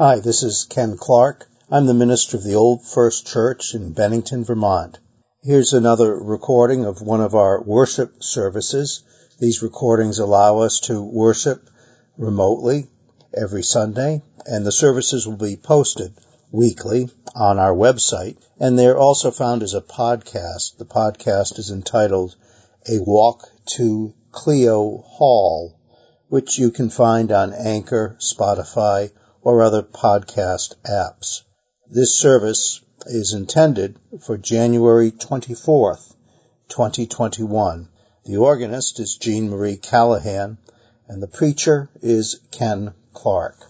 Hi, this is Ken Clarke. I'm the minister of the Old First Church in Bennington, Vermont. Here's another recording of one of our worship services. These recordings allow us to worship remotely every Sunday, and the services will be posted weekly on our website, and they're also found as a podcast. The podcast is entitled A Walk to Clio Hall, which you can find on Anchor, Spotify, or other podcast apps. This service is intended for January 24th, 2021. The organist is Gene Marie Callahan, and the preacher is Ken Clarke.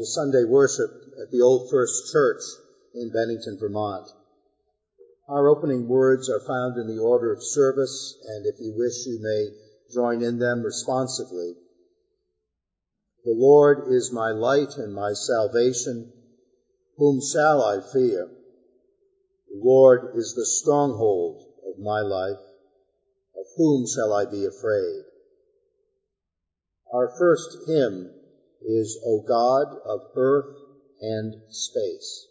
To Sunday worship at the Old First Church in Bennington, Vermont. Our opening words are found in the order of service, and if you wish, you may join in them responsively. The Lord is my light and my salvation. Whom shall I fear? The Lord is the stronghold of my life. Of whom shall I be afraid? Our first hymn is O God of earth and space.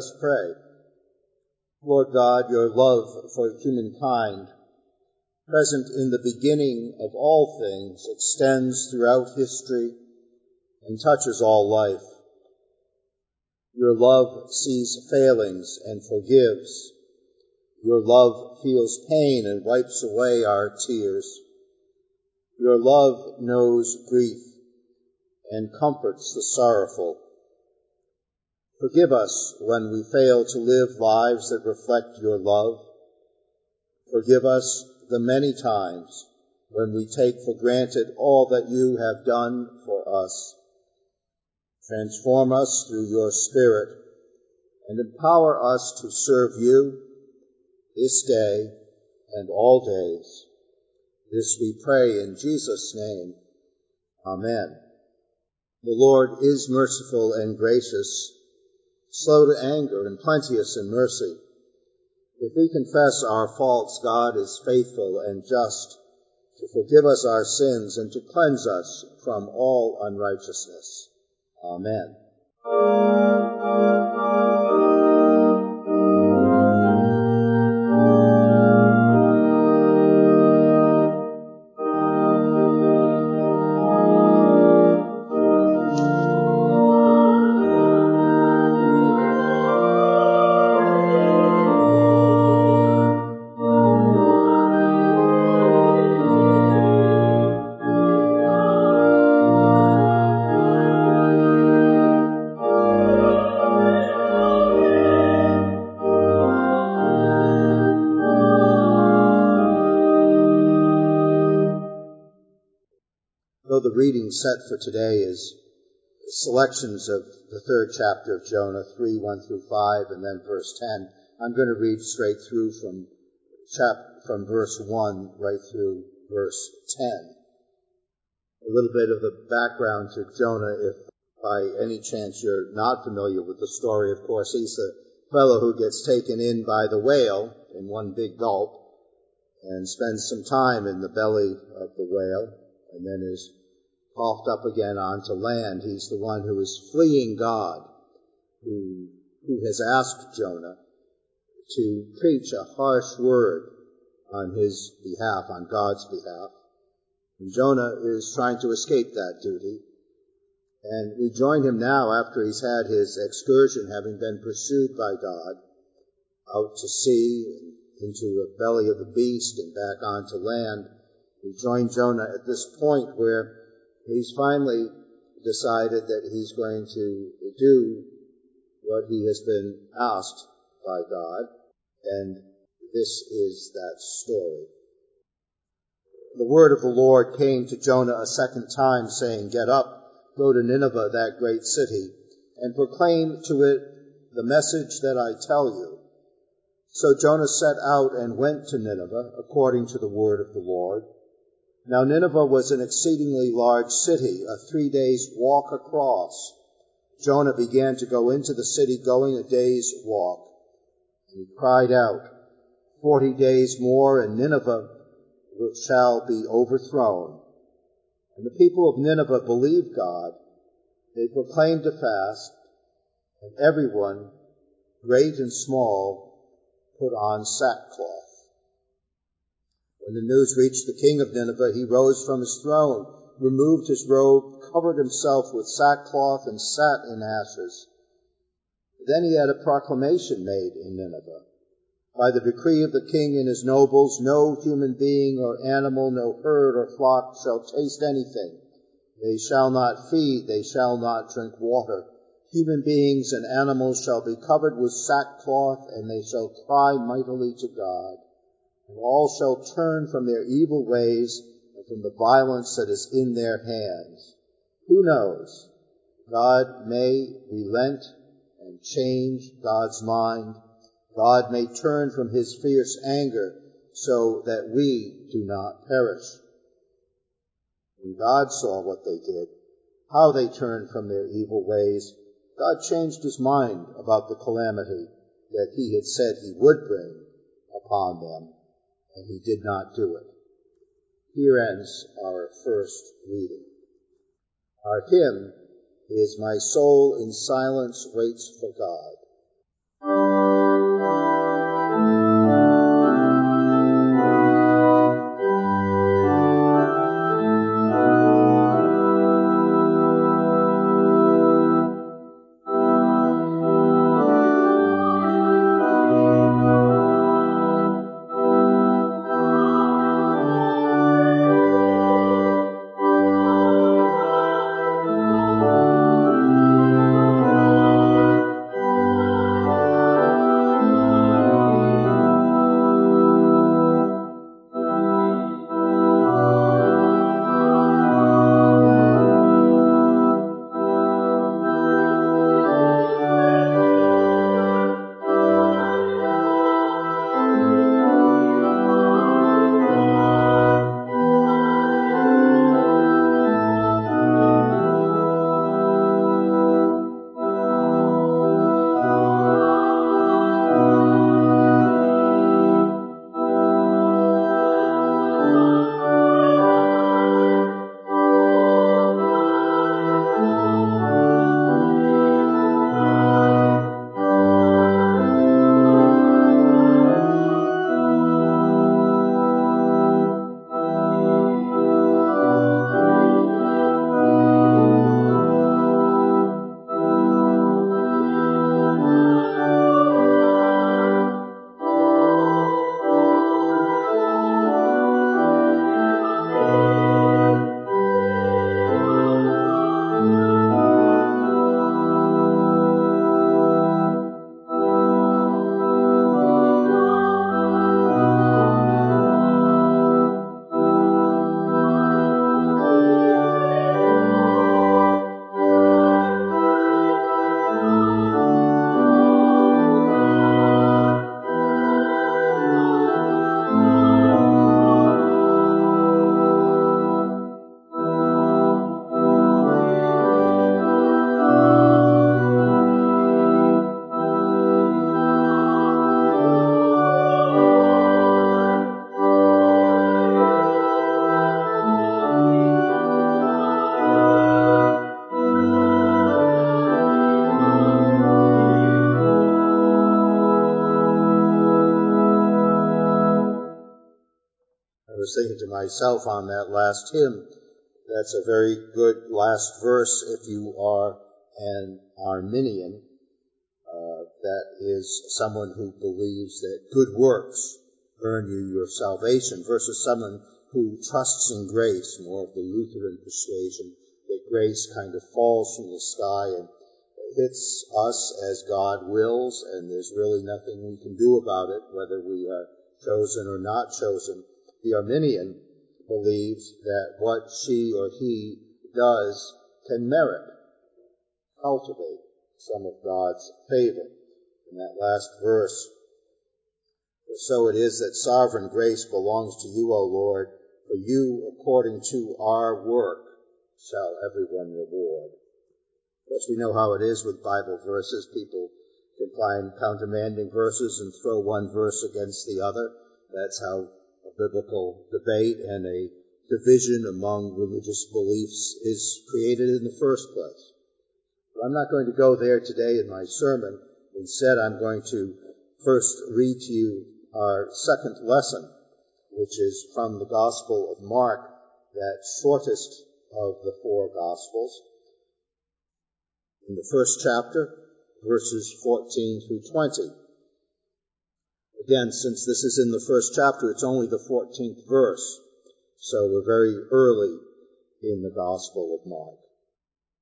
Us pray. Lord God, your love for humankind, present in the beginning of all things, extends throughout history and touches all life. Your love sees failings and forgives. Your love feels pain and wipes away our tears. Your love knows grief and comforts the sorrowful. Forgive us when we fail to live lives that reflect your love. Forgive us the many times when we take for granted all that you have done for us. Transform us through your Spirit and empower us to serve you this day and all days. This we pray in Jesus' name. Amen. The Lord is merciful and gracious slow to anger, and plenteous in mercy. If we confess our faults, God is faithful and just to forgive us our sins and to cleanse us from all unrighteousness. Amen. So the reading set for today is selections of the third chapter of Jonah, 3, 1 through 5, and then verse 10. I'm going to read straight through from chap- from verse 1 right through verse 10. A little bit of the background to Jonah, if by any chance you're not familiar with the story, of course, he's the fellow who gets taken in by the whale in one big gulp and spends some time in the belly of the whale and then is coughed up again onto land. He's the one who is fleeing God, who, who has asked Jonah to preach a harsh word on his behalf, on God's behalf. And Jonah is trying to escape that duty. And we join him now after he's had his excursion, having been pursued by God, out to sea, into the belly of the beast, and back onto land. We join Jonah at this point where he's finally decided that he's going to do what he has been asked by God, and this is that story. The word of the Lord came to Jonah a second time, saying, Get up, go to Nineveh, that great city, and proclaim to it the message that I tell you. So Jonah set out and went to Nineveh, according to the word of the Lord. Now Nineveh was an exceedingly large city, a three days walk across. Jonah began to go into the city, going a day's walk. And he cried out, Forty days more, and Nineveh shall be overthrown. And the people of Nineveh believed God. They proclaimed a fast, and everyone, great and small, put on sackcloth. When the news reached the king of Nineveh, he rose from his throne, removed his robe, covered himself with sackcloth, and sat in ashes. Then he had a proclamation made in Nineveh. By the decree of the king and his nobles, no human being or animal, no herd or flock shall taste anything. They shall not feed, they shall not drink water. Human beings and animals shall be covered with sackcloth, and they shall cry mightily to God and all shall turn from their evil ways and from the violence that is in their hands. Who knows? God may relent and change God's mind. God may turn from his fierce anger so that we do not perish. When God saw what they did, how they turned from their evil ways, God changed his mind about the calamity that he had said he would bring upon them and he did not do it. Here ends our first reading. Our hymn is My Soul in Silence Waits for God. Myself on that last hymn, that's a very good last verse if you are an Arminian. Uh, that is someone who believes that good works earn you your salvation versus someone who trusts in grace, more of the Lutheran persuasion, that grace kind of falls from the sky and hits us as God wills, and there's really nothing we can do about it, whether we are chosen or not chosen. The Arminian believes that what she or he does can merit, cultivate some of God's favor. In that last verse, for so it is that sovereign grace belongs to you, O Lord, for you, according to our work, shall everyone reward. Of course, we know how it is with Bible verses. People can find countermanding verses and throw one verse against the other. That's how a biblical debate and a division among religious beliefs is created in the first place. But I'm not going to go there today in my sermon. Instead, I'm going to first read to you our second lesson, which is from the Gospel of Mark, that shortest of the four Gospels. In the first chapter, verses 14 through 20. Again, since this is in the first chapter, it's only the 14th verse. So we're very early in the Gospel of Mark.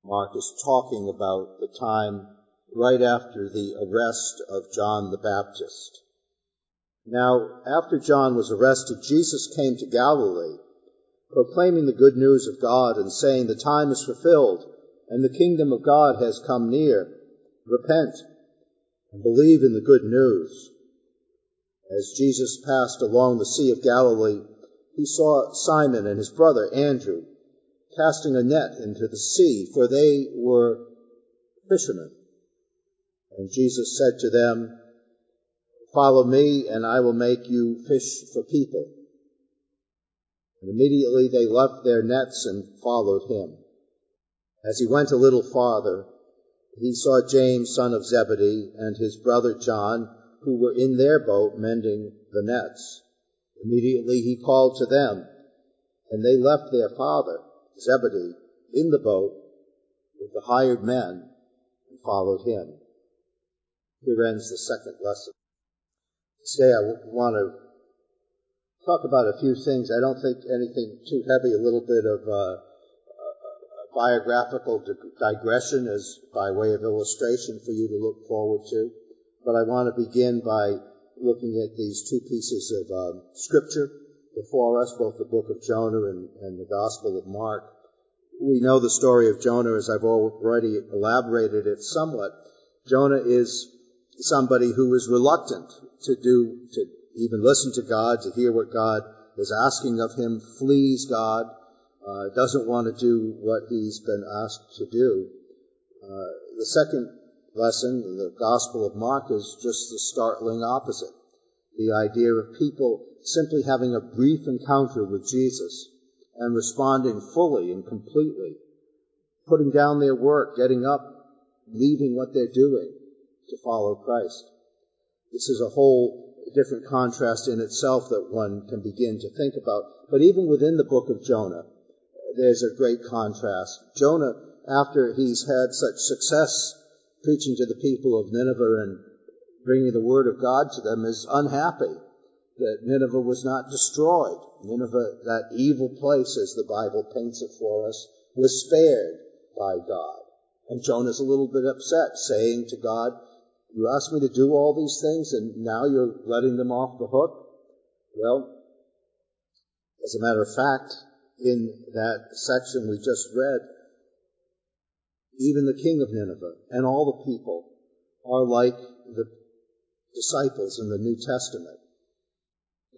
Mark is talking about the time right after the arrest of John the Baptist. Now, after John was arrested, Jesus came to Galilee, proclaiming the good news of God and saying, The time is fulfilled, and the kingdom of God has come near. Repent and believe in the good news. As Jesus passed along the Sea of Galilee, he saw Simon and his brother Andrew casting a net into the sea, for they were fishermen. And Jesus said to them, Follow me, and I will make you fish for people. And immediately they left their nets and followed him. As he went a little farther, he saw James, son of Zebedee, and his brother John, who were in their boat mending the nets. Immediately he called to them, and they left their father, Zebedee, in the boat with the hired men and followed him. Here ends the second lesson. Today I want to talk about a few things. I don't think anything too heavy, a little bit of uh, biographical digression as by way of illustration for you to look forward to. But I want to begin by looking at these two pieces of um, scripture before us, both the book of Jonah and, and the Gospel of Mark. We know the story of Jonah as I've already elaborated it somewhat. Jonah is somebody who is reluctant to do, to even listen to God, to hear what God is asking of him, flees God, uh, doesn't want to do what he's been asked to do. Uh, the second lesson, the Gospel of Mark, is just the startling opposite. The idea of people simply having a brief encounter with Jesus and responding fully and completely, putting down their work, getting up, leaving what they're doing to follow Christ. This is a whole different contrast in itself that one can begin to think about. But even within the book of Jonah, there's a great contrast. Jonah, after he's had such success preaching to the people of Nineveh and bringing the word of God to them, is unhappy that Nineveh was not destroyed. Nineveh, that evil place, as the Bible paints it for us, was spared by God. And Jonah's a little bit upset, saying to God, You asked me to do all these things, and now you're letting them off the hook? Well, as a matter of fact, in that section we just read, even the king of Nineveh and all the people are like the disciples in the New Testament.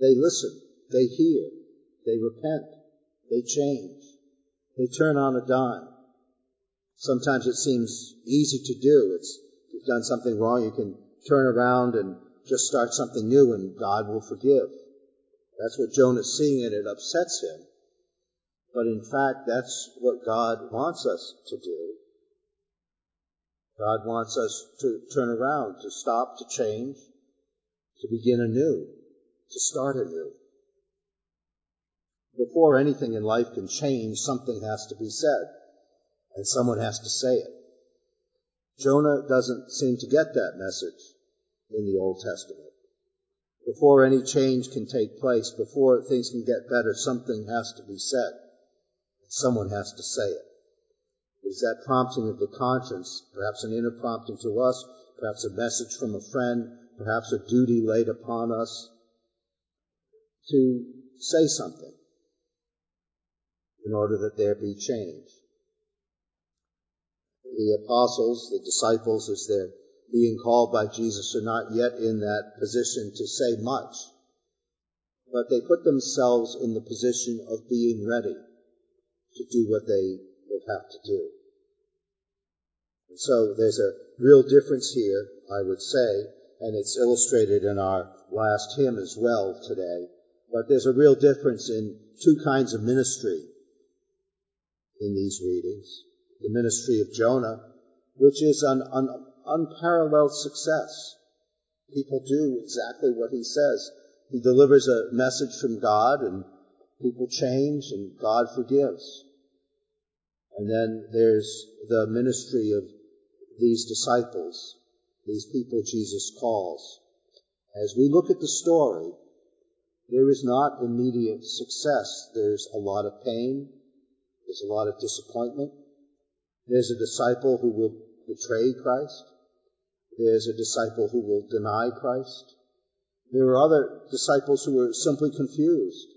They listen, they hear, they repent, they change, they turn on a dime. Sometimes it seems easy to do. It's, if you've done something wrong, you can turn around and just start something new and God will forgive. That's what Jonah's seeing and it upsets him. But in fact, that's what God wants us to do. God wants us to turn around, to stop, to change, to begin anew, to start anew. before anything in life can change, something has to be said, and someone has to say it. Jonah doesn't seem to get that message in the Old Testament. Before any change can take place, before things can get better, something has to be said. And someone has to say it. Is that prompting of the conscience, perhaps an inner prompting to us, perhaps a message from a friend, perhaps a duty laid upon us to say something in order that there be change. The apostles, the disciples, as they're being called by Jesus, are not yet in that position to say much, but they put themselves in the position of being ready to do what they will have to do. So there's a real difference here, I would say, and it's illustrated in our last hymn as well today. But there's a real difference in two kinds of ministry in these readings. The ministry of Jonah, which is an, an unparalleled success. People do exactly what he says. He delivers a message from God and people change and God forgives. And then there's the ministry of these disciples, these people Jesus calls. As we look at the story, there is not immediate success. There's a lot of pain. There's a lot of disappointment. There's a disciple who will betray Christ. There's a disciple who will deny Christ. There are other disciples who are simply confused.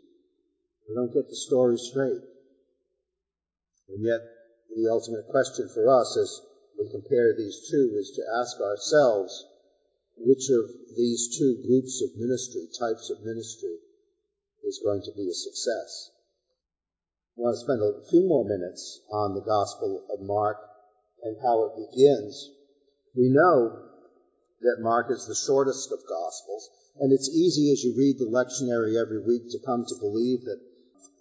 They don't get the story straight. And yet, the ultimate question for us as we compare these two is to ask ourselves which of these two groups of ministry, types of ministry, is going to be a success. I want to spend a few more minutes on the Gospel of Mark and how it begins. We know that Mark is the shortest of Gospels, and it's easy as you read the lectionary every week to come to believe that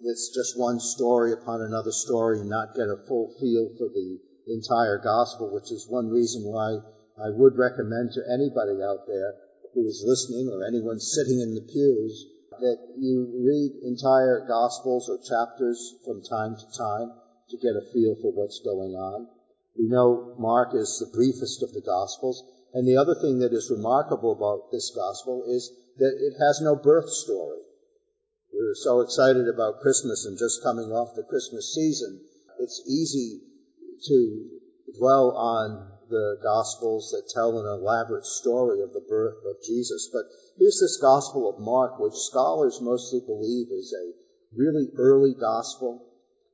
it's just one story upon another story and not get a full feel for the entire gospel, which is one reason why I would recommend to anybody out there who is listening or anyone sitting in the pews that you read entire gospels or chapters from time to time to get a feel for what's going on. We know Mark is the briefest of the gospels, and the other thing that is remarkable about this gospel is that it has no birth story. We're so excited about Christmas and just coming off the Christmas season. It's easy to dwell on the Gospels that tell an elaborate story of the birth of Jesus. But here's this Gospel of Mark, which scholars mostly believe is a really early Gospel,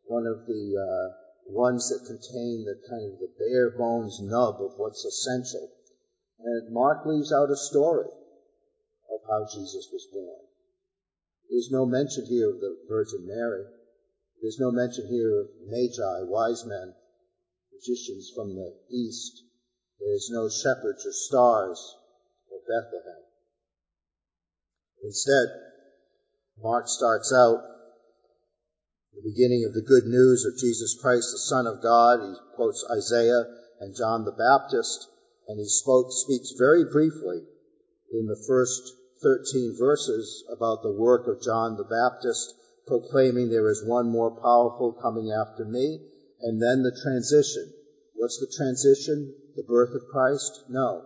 one of the uh, ones that contain the kind of the bare bones nub of what's essential. And Mark leaves out a story of how Jesus was born. There's no mention here of the Virgin Mary. There's no mention here of magi, wise men, magicians from the east. There's no shepherds or stars or Bethlehem. Instead, Mark starts out the beginning of the good news of Jesus Christ, the Son of God. He quotes Isaiah and John the Baptist, and he spoke, speaks very briefly in the first 13 verses about the work of John the Baptist, proclaiming there is one more powerful coming after me, and then the transition. What's the transition? The birth of Christ? No.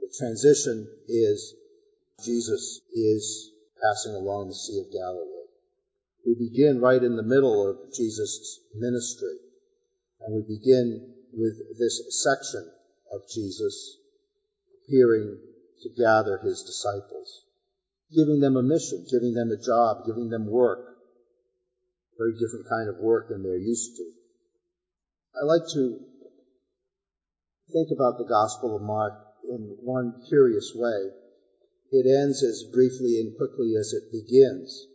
The transition is Jesus is passing along the Sea of Galilee. We begin right in the middle of Jesus' ministry, and we begin with this section of Jesus appearing to gather his disciples, giving them a mission, giving them a job, giving them work. Very different kind of work than they're used to. I like to think about the Gospel of Mark in one curious way. It ends as briefly and quickly as it begins.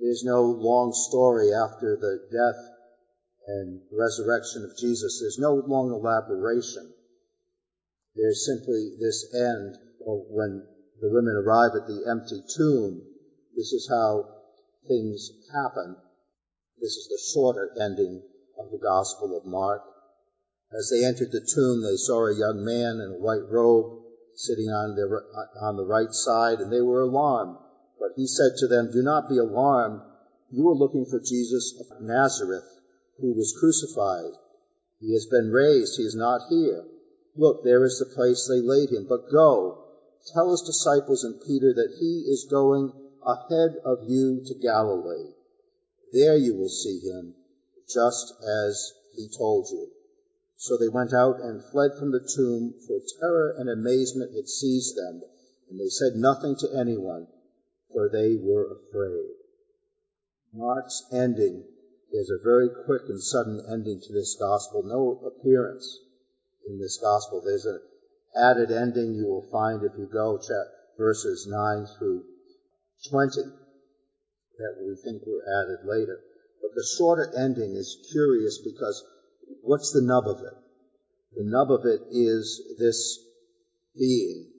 There's no long story after the death and resurrection of Jesus. There's no long elaboration. There's simply this end of when the women arrive at the empty tomb. This is how things happen. This is the shorter ending of the Gospel of Mark. As they entered the tomb, they saw a young man in a white robe sitting on, on the right side, and they were alarmed. But he said to them, Do not be alarmed. You are looking for Jesus of Nazareth, who was crucified. He has been raised. He is not here. Look, there is the place they laid him. But go, tell his disciples and Peter that he is going ahead of you to Galilee. There you will see him, just as he told you. So they went out and fled from the tomb, for terror and amazement had seized them, and they said nothing to anyone, for they were afraid. Mark's ending is a very quick and sudden ending to this gospel. No appearance in this gospel. There's an added ending you will find if you go check verses 9 through 20 that we think were added later. But the shorter ending is curious because what's the nub of it? The nub of it is this being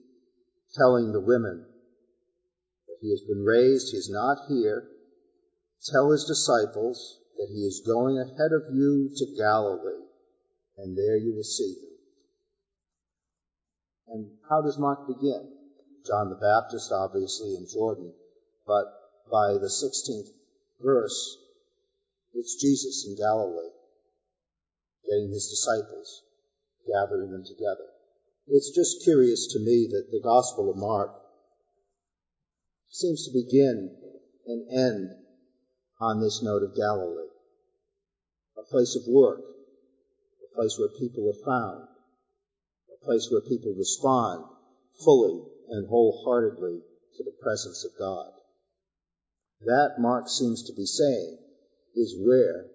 telling the women that he has been raised, he's not here. Tell his disciples that he is going ahead of you to Galilee, and there you will see him. And how does Mark begin? John the Baptist, obviously, in Jordan, but by the 16th verse, it's Jesus in Galilee, getting his disciples, gathering them together. It's just curious to me that the Gospel of Mark seems to begin and end on this note of Galilee, a place of work, a place where people are found, a place where people respond fully and wholeheartedly to the presence of God. That, Mark seems to be saying, is where,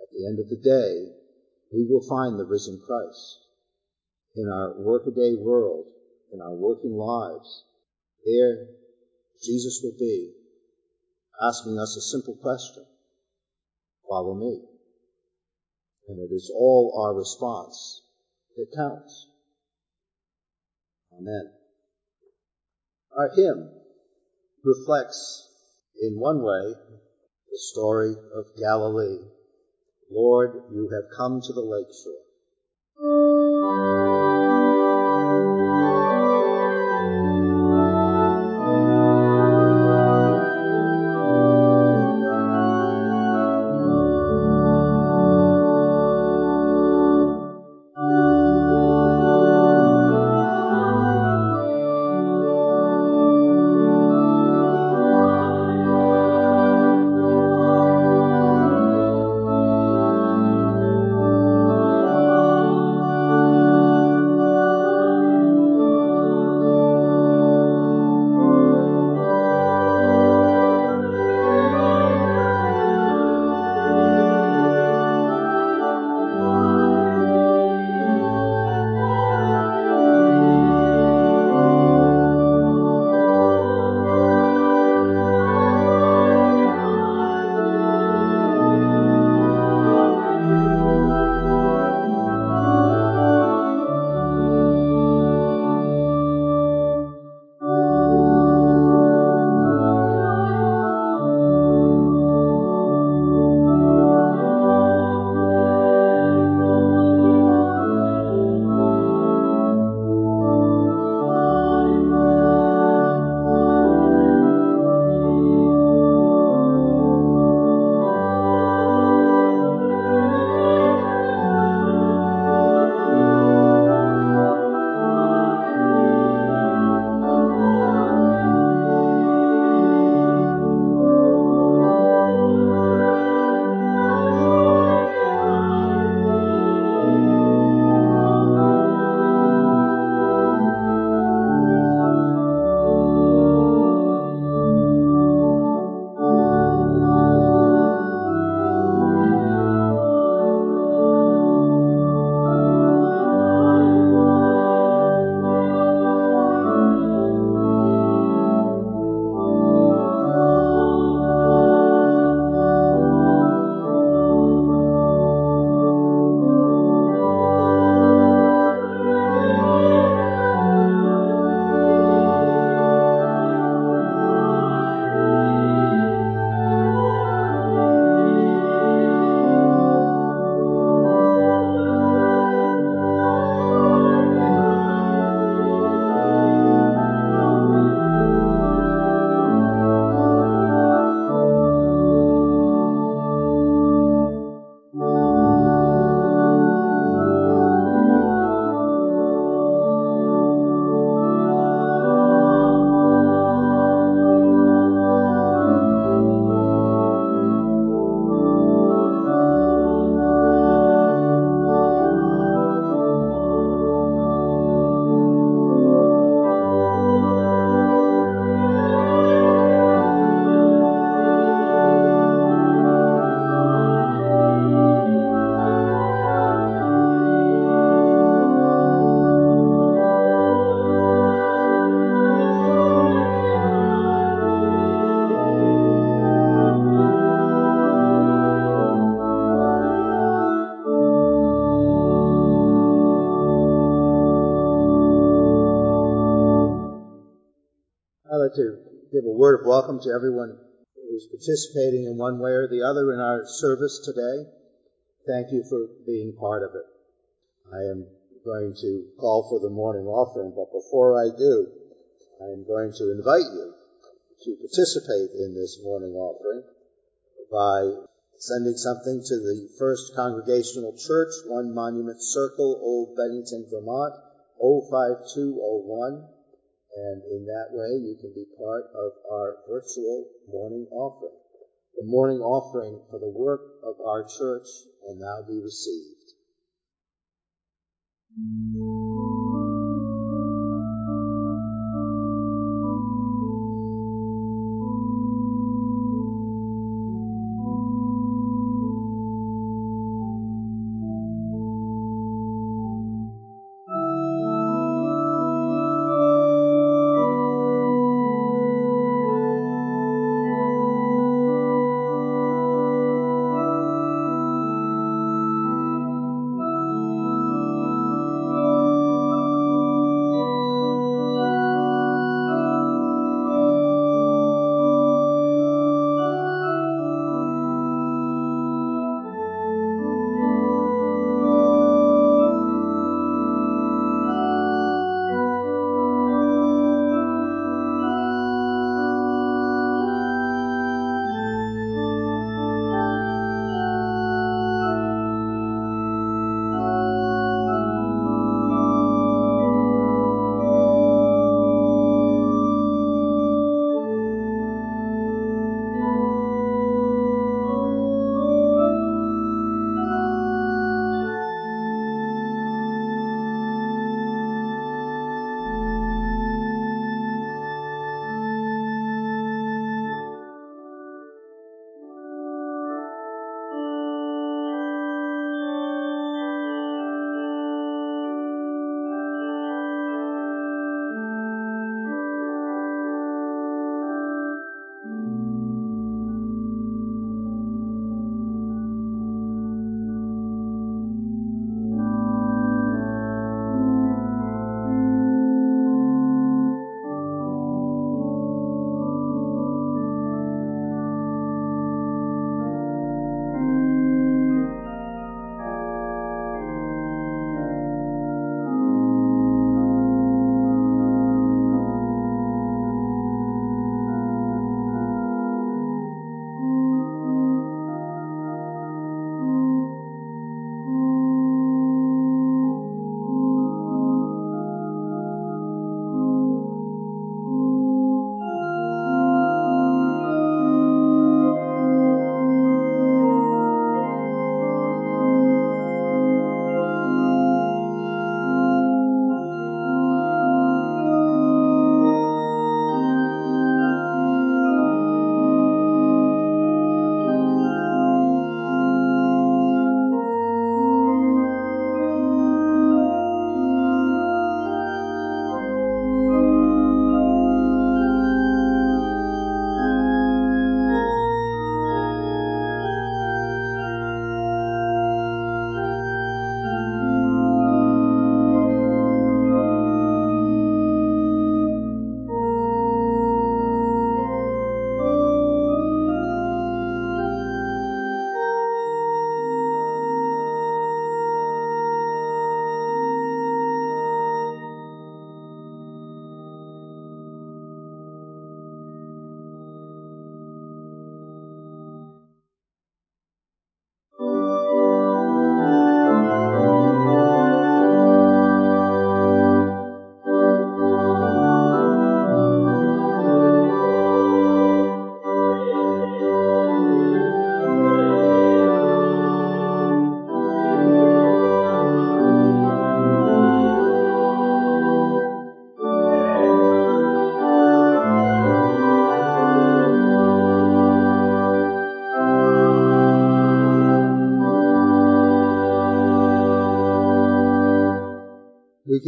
at the end of the day, we will find the risen Christ. In our workaday world, in our working lives, there Jesus will be asking us a simple question. Follow me. And it is all our response that counts. Amen. Our hymn reflects in one way the story of Galilee. Lord, you have come to the lake shore. Welcome to everyone who's participating in one way or the other in our service today. Thank you for being part of it. I am going to call for the morning offering, but before I do, I am going to invite you to participate in this morning offering by sending something to the First Congregational Church, One Monument Circle, Old Bennington, Vermont, 05201. And in that way, you can be part of our virtual morning offering. The morning offering for the work of our church will now be received.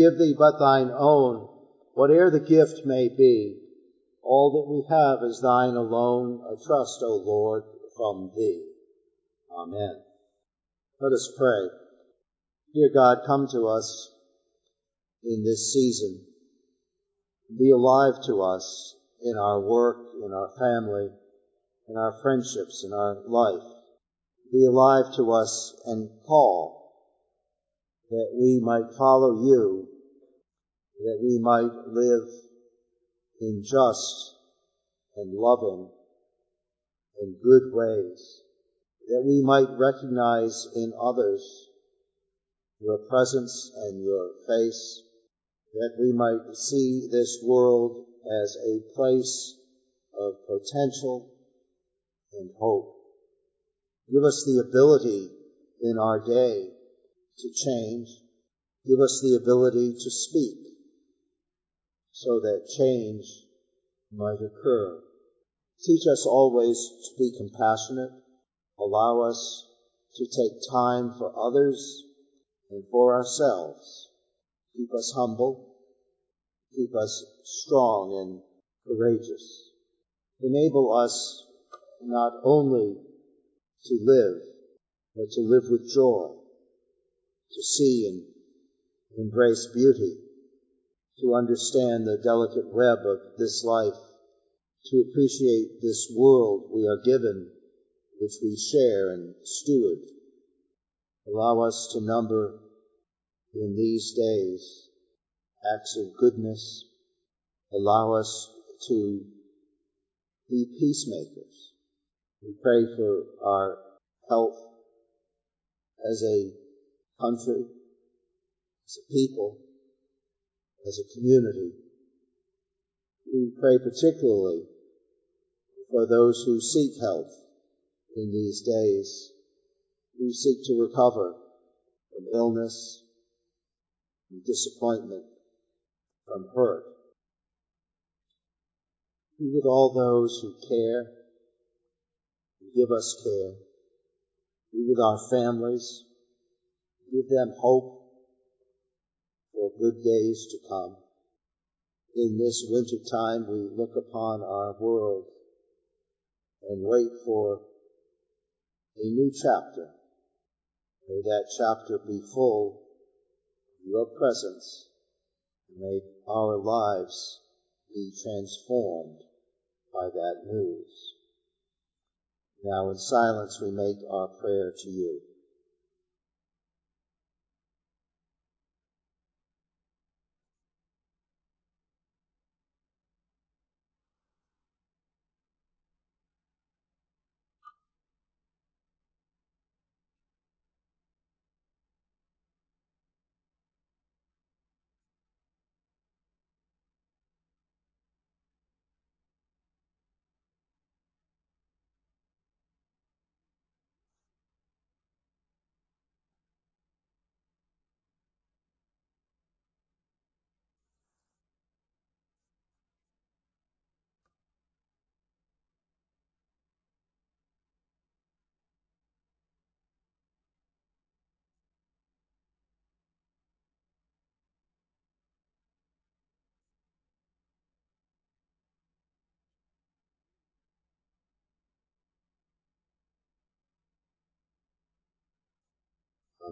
Give thee but thine own, whate'er the gift may be. All that we have is thine alone, a trust, O Lord, from thee. Amen. Let us pray. Dear God, come to us in this season. Be alive to us in our work, in our family, in our friendships, in our life. Be alive to us and call that we might follow you, that we might live in just and loving and good ways, that we might recognize in others your presence and your face, that we might see this world as a place of potential and hope. Give us the ability in our day to change. Give us the ability to speak so that change might occur. Teach us always to be compassionate. Allow us to take time for others and for ourselves. Keep us humble. Keep us strong and courageous. Enable us not only to live, but to live with joy, to see and embrace beauty, to understand the delicate web of this life, to appreciate this world we are given, which we share and steward. Allow us to number in these days acts of goodness. Allow us to be peacemakers. We pray for our health as a country, as a people, as a community. We pray particularly for those who seek health in these days, who seek to recover from illness, from disappointment, from hurt. Be with all those who care, who give us care. Be with our families. Give them hope good days to come. In this winter time, we look upon our world and wait for a new chapter. May that chapter be full of your presence. May our lives be transformed by that news. Now in silence we make our prayer to you.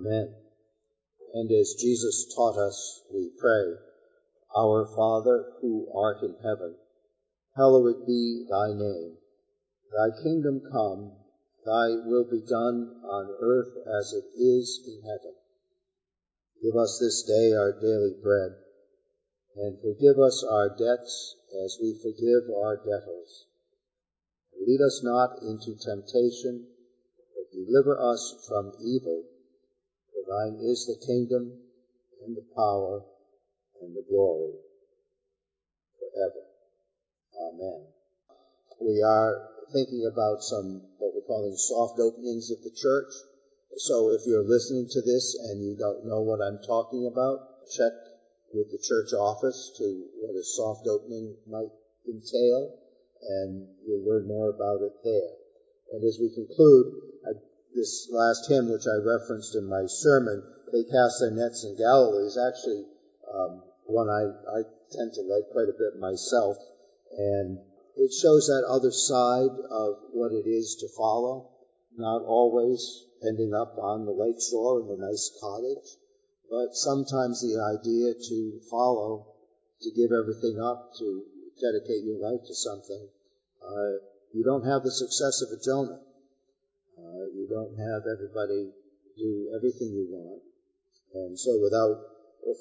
Amen. And as Jesus taught us, we pray, Our Father who art in heaven, hallowed be thy name. Thy kingdom come, thy will be done on earth as it is in heaven. Give us this day our daily bread, and forgive us our debts as we forgive our debtors. Lead us not into temptation, but deliver us from evil. Thine is the kingdom, and the power, and the glory, forever. Amen. We are thinking about some, what we're calling soft openings of the church. So if you're listening to this and you don't know what I'm talking about, check with the church office to what a soft opening might entail, and you'll learn more about it there. And as we conclude, this last hymn, which I referenced in my sermon, They Cast Their Nets in Galilee, is actually um, one I, I tend to like quite a bit myself. And it shows that other side of what it is to follow, not always ending up on the lake shore in a nice cottage, but sometimes the idea to follow, to give everything up, to dedicate your life to something, uh, you don't have the success of a Jonah. Don't have everybody do everything you want. And so without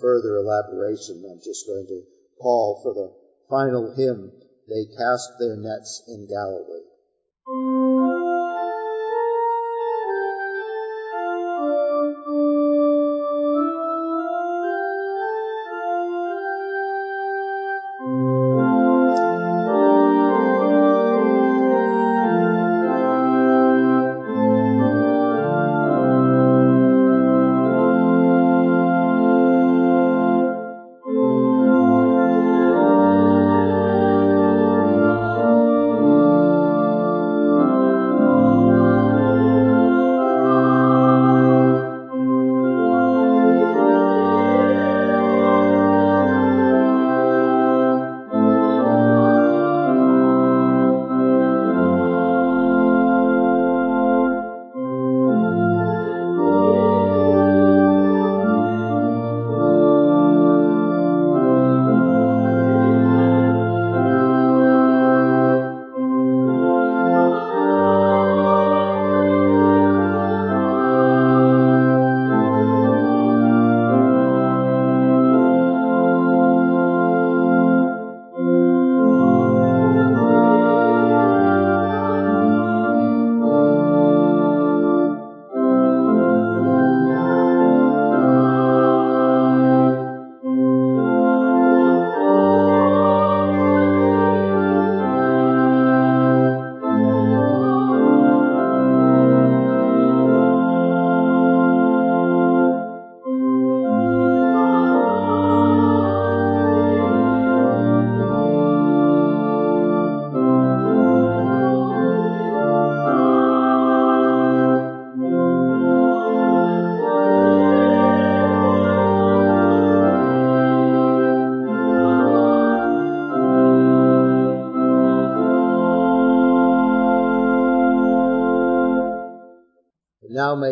further elaboration, I'm just going to call for the final hymn, They Cast Their Nets in Galilee.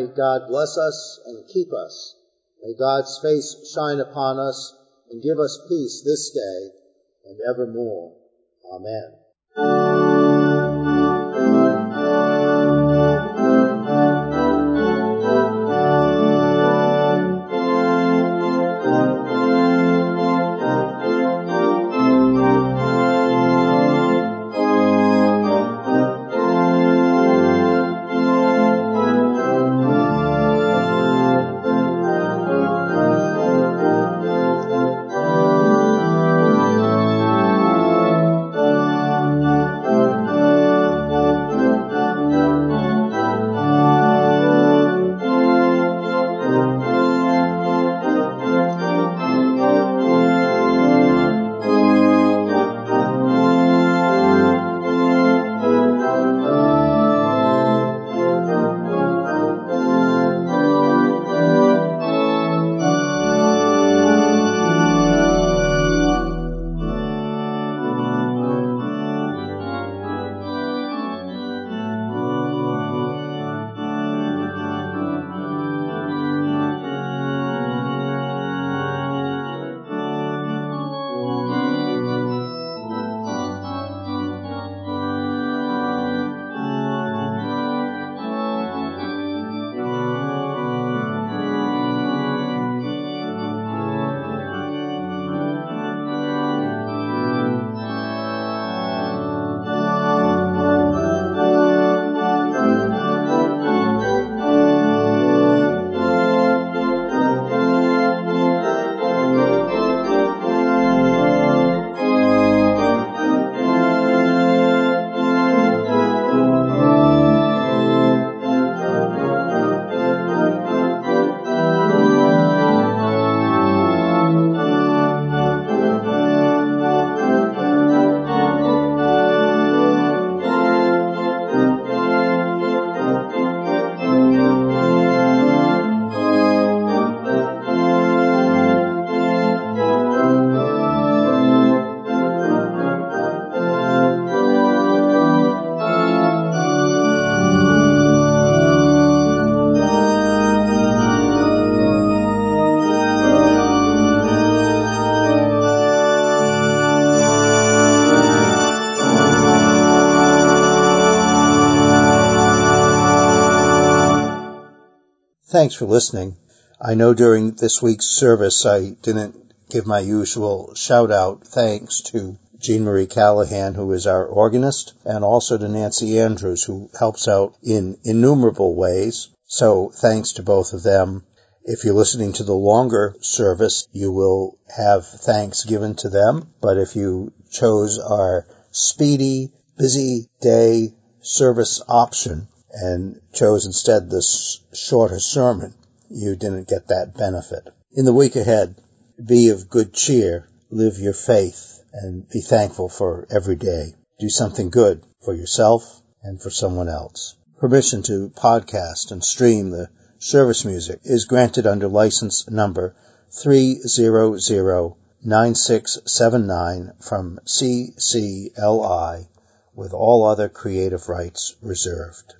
May God bless us and keep us. May God's face shine upon us and give us peace this day and evermore. Amen. Thanks for listening. I know during this week's service I didn't give my usual shout out thanks to Gene Marie Callahan, who is our organist, and also to Nancy Andrews, who helps out in innumerable ways. So thanks to both of them. If you're listening to the longer service, you will have thanks given to them. But if you chose our speedy, busy day service option and chose instead this shorter sermon, you didn't get that benefit. In the week ahead, be of good cheer, live your faith, and be thankful for every day. Do something good for yourself and for someone else. Permission to podcast and stream the service music is granted under license number 3009679 from CCLI with all other creative rights reserved.